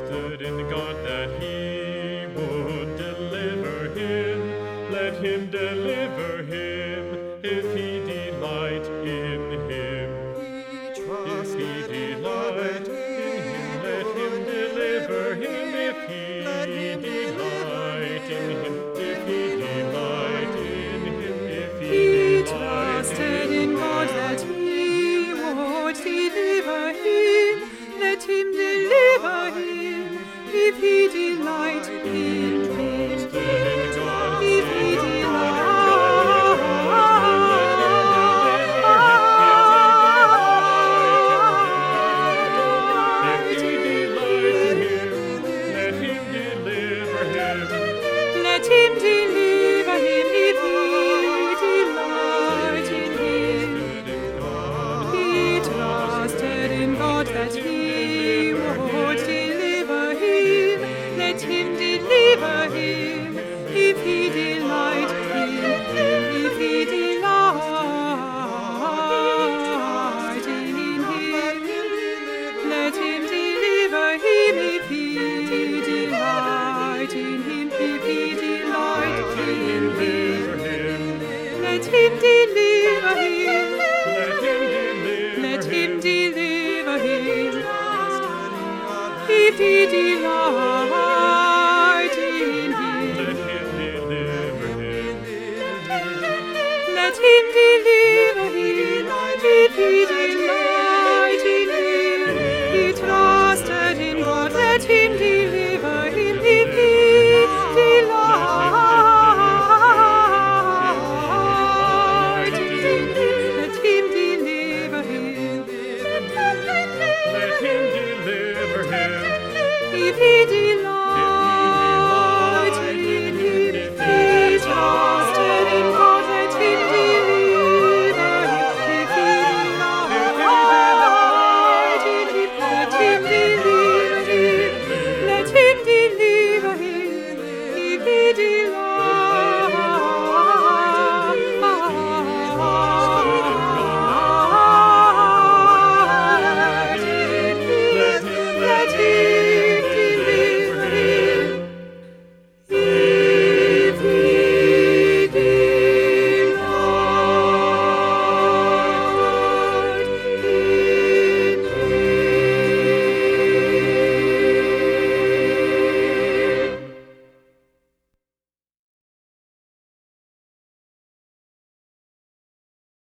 trusted in God that He would deliver him. Let Him deliver him. Let him deliver him. Let him deliver. Let him deliver him. Let him deliver, him. Let him deliver him. If he delight in him. Let him deliver him. Let him deliver him. Let him deliver him. He